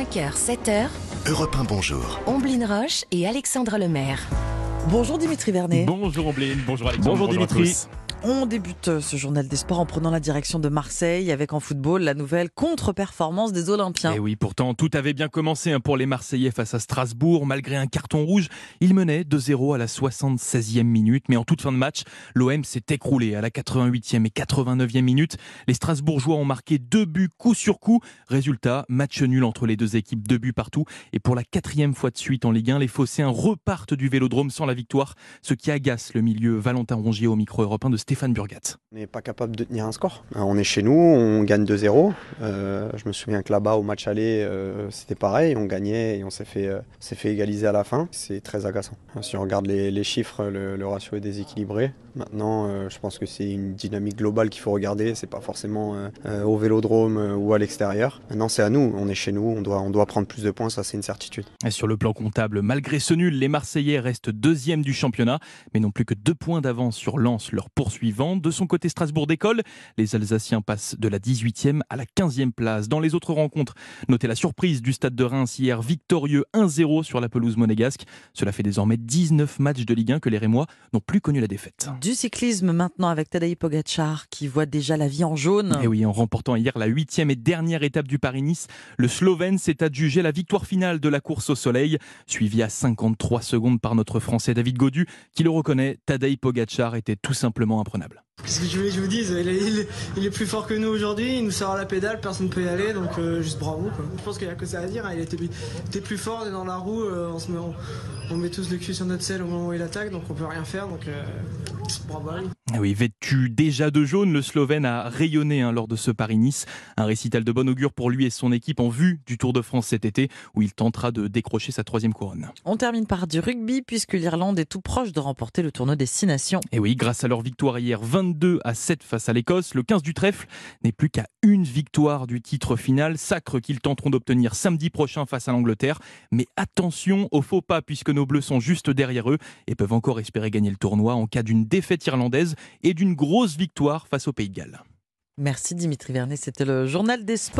5h, 7h, Europe 1, bonjour. Omblin Roche et Alexandra Lemaire. Bonjour Dimitri Vernet. Bonjour Omblin, bonjour Alexandre. Bonjour à Dimitri. On débute euh, ce journal des sports en prenant la direction de Marseille avec en football la nouvelle contre-performance des Olympiens. Et oui, pourtant, tout avait bien commencé hein, pour les Marseillais face à Strasbourg. Malgré un carton rouge, ils menaient 2-0 à la 76e minute. Mais en toute fin de match, l'OM s'est écroulé à la 88e et 89e minute. Les Strasbourgeois ont marqué deux buts coup sur coup. Résultat, match nul entre les deux équipes, deux buts partout. Et pour la quatrième fois de suite en Ligue 1, les Phocéens repartent du Vélodrome sans la victoire, ce qui agace le milieu Valentin Rongier au micro européen de Stéphane Burgat. On n'est pas capable de tenir un score. Euh, On est chez nous, on gagne 2-0. Euh, je me souviens que là-bas, au match aller, euh, c'était pareil. On gagnait et on s'est fait, euh, s'est fait égaliser à la fin. C'est très agaçant. Si on regarde les, les chiffres, le, le ratio est déséquilibré. Maintenant, je pense que c'est une dynamique globale qu'il faut regarder. C'est pas forcément au vélodrome ou à l'extérieur. Maintenant, c'est à nous. On est chez nous. On doit, on doit prendre plus de points. Ça, c'est une certitude. Et sur le plan comptable, malgré ce nul, les Marseillais restent deuxième du championnat, mais n'ont plus que deux points d'avance sur Lens, leur poursuivant. De son côté, Strasbourg décolle. Les Alsaciens passent de la 18e à la 15e place. Dans les autres rencontres, notez la surprise du stade de Reims hier, victorieux 1-0 sur la pelouse monégasque. Cela fait désormais 19 matchs de Ligue 1 que les Rémois n'ont plus connu la défaite. Du cyclisme maintenant avec Tadej Pogacar qui voit déjà la vie en jaune. Et oui, en remportant hier la huitième et dernière étape du Paris-Nice, le Slovène s'est adjugé la victoire finale de la course au soleil, suivi à 53 secondes par notre Français David Godu, qui le reconnaît, Tadej Pogacar était tout simplement imprenable. Qu'est-ce que je voulais que je vous dise il est, il est- il est plus fort que nous aujourd'hui, il nous sort à la pédale, personne ne peut y aller, donc euh, juste bravo. Quoi. Je pense qu'il n'y a que ça à dire, hein, il était, il était plus fort, on est dans la roue, euh, on, se met, on, on met tous le cul sur notre selle au moment où il attaque, donc on peut rien faire, donc euh, bravo à lui. Et Oui, vêtu déjà de jaune, le Slovène a rayonné hein, lors de ce Paris-Nice. Un récital de bon augure pour lui et son équipe en vue du Tour de France cet été, où il tentera de décrocher sa troisième couronne. On termine par du rugby puisque l'Irlande est tout proche de remporter le tournoi des Six Nations. Et oui, grâce à leur victoire hier 22 à 7 face à l'Écosse, le 15 du trèfle n'est plus qu'à une victoire du titre final, sacre qu'ils tenteront d'obtenir samedi prochain face à l'Angleterre. Mais attention aux faux pas puisque nos bleus sont juste derrière eux et peuvent encore espérer gagner le tournoi en cas d'une défaite irlandaise et d'une grosse victoire face au Pays de Galles. Merci Dimitri Vernet, c'était le journal des sports.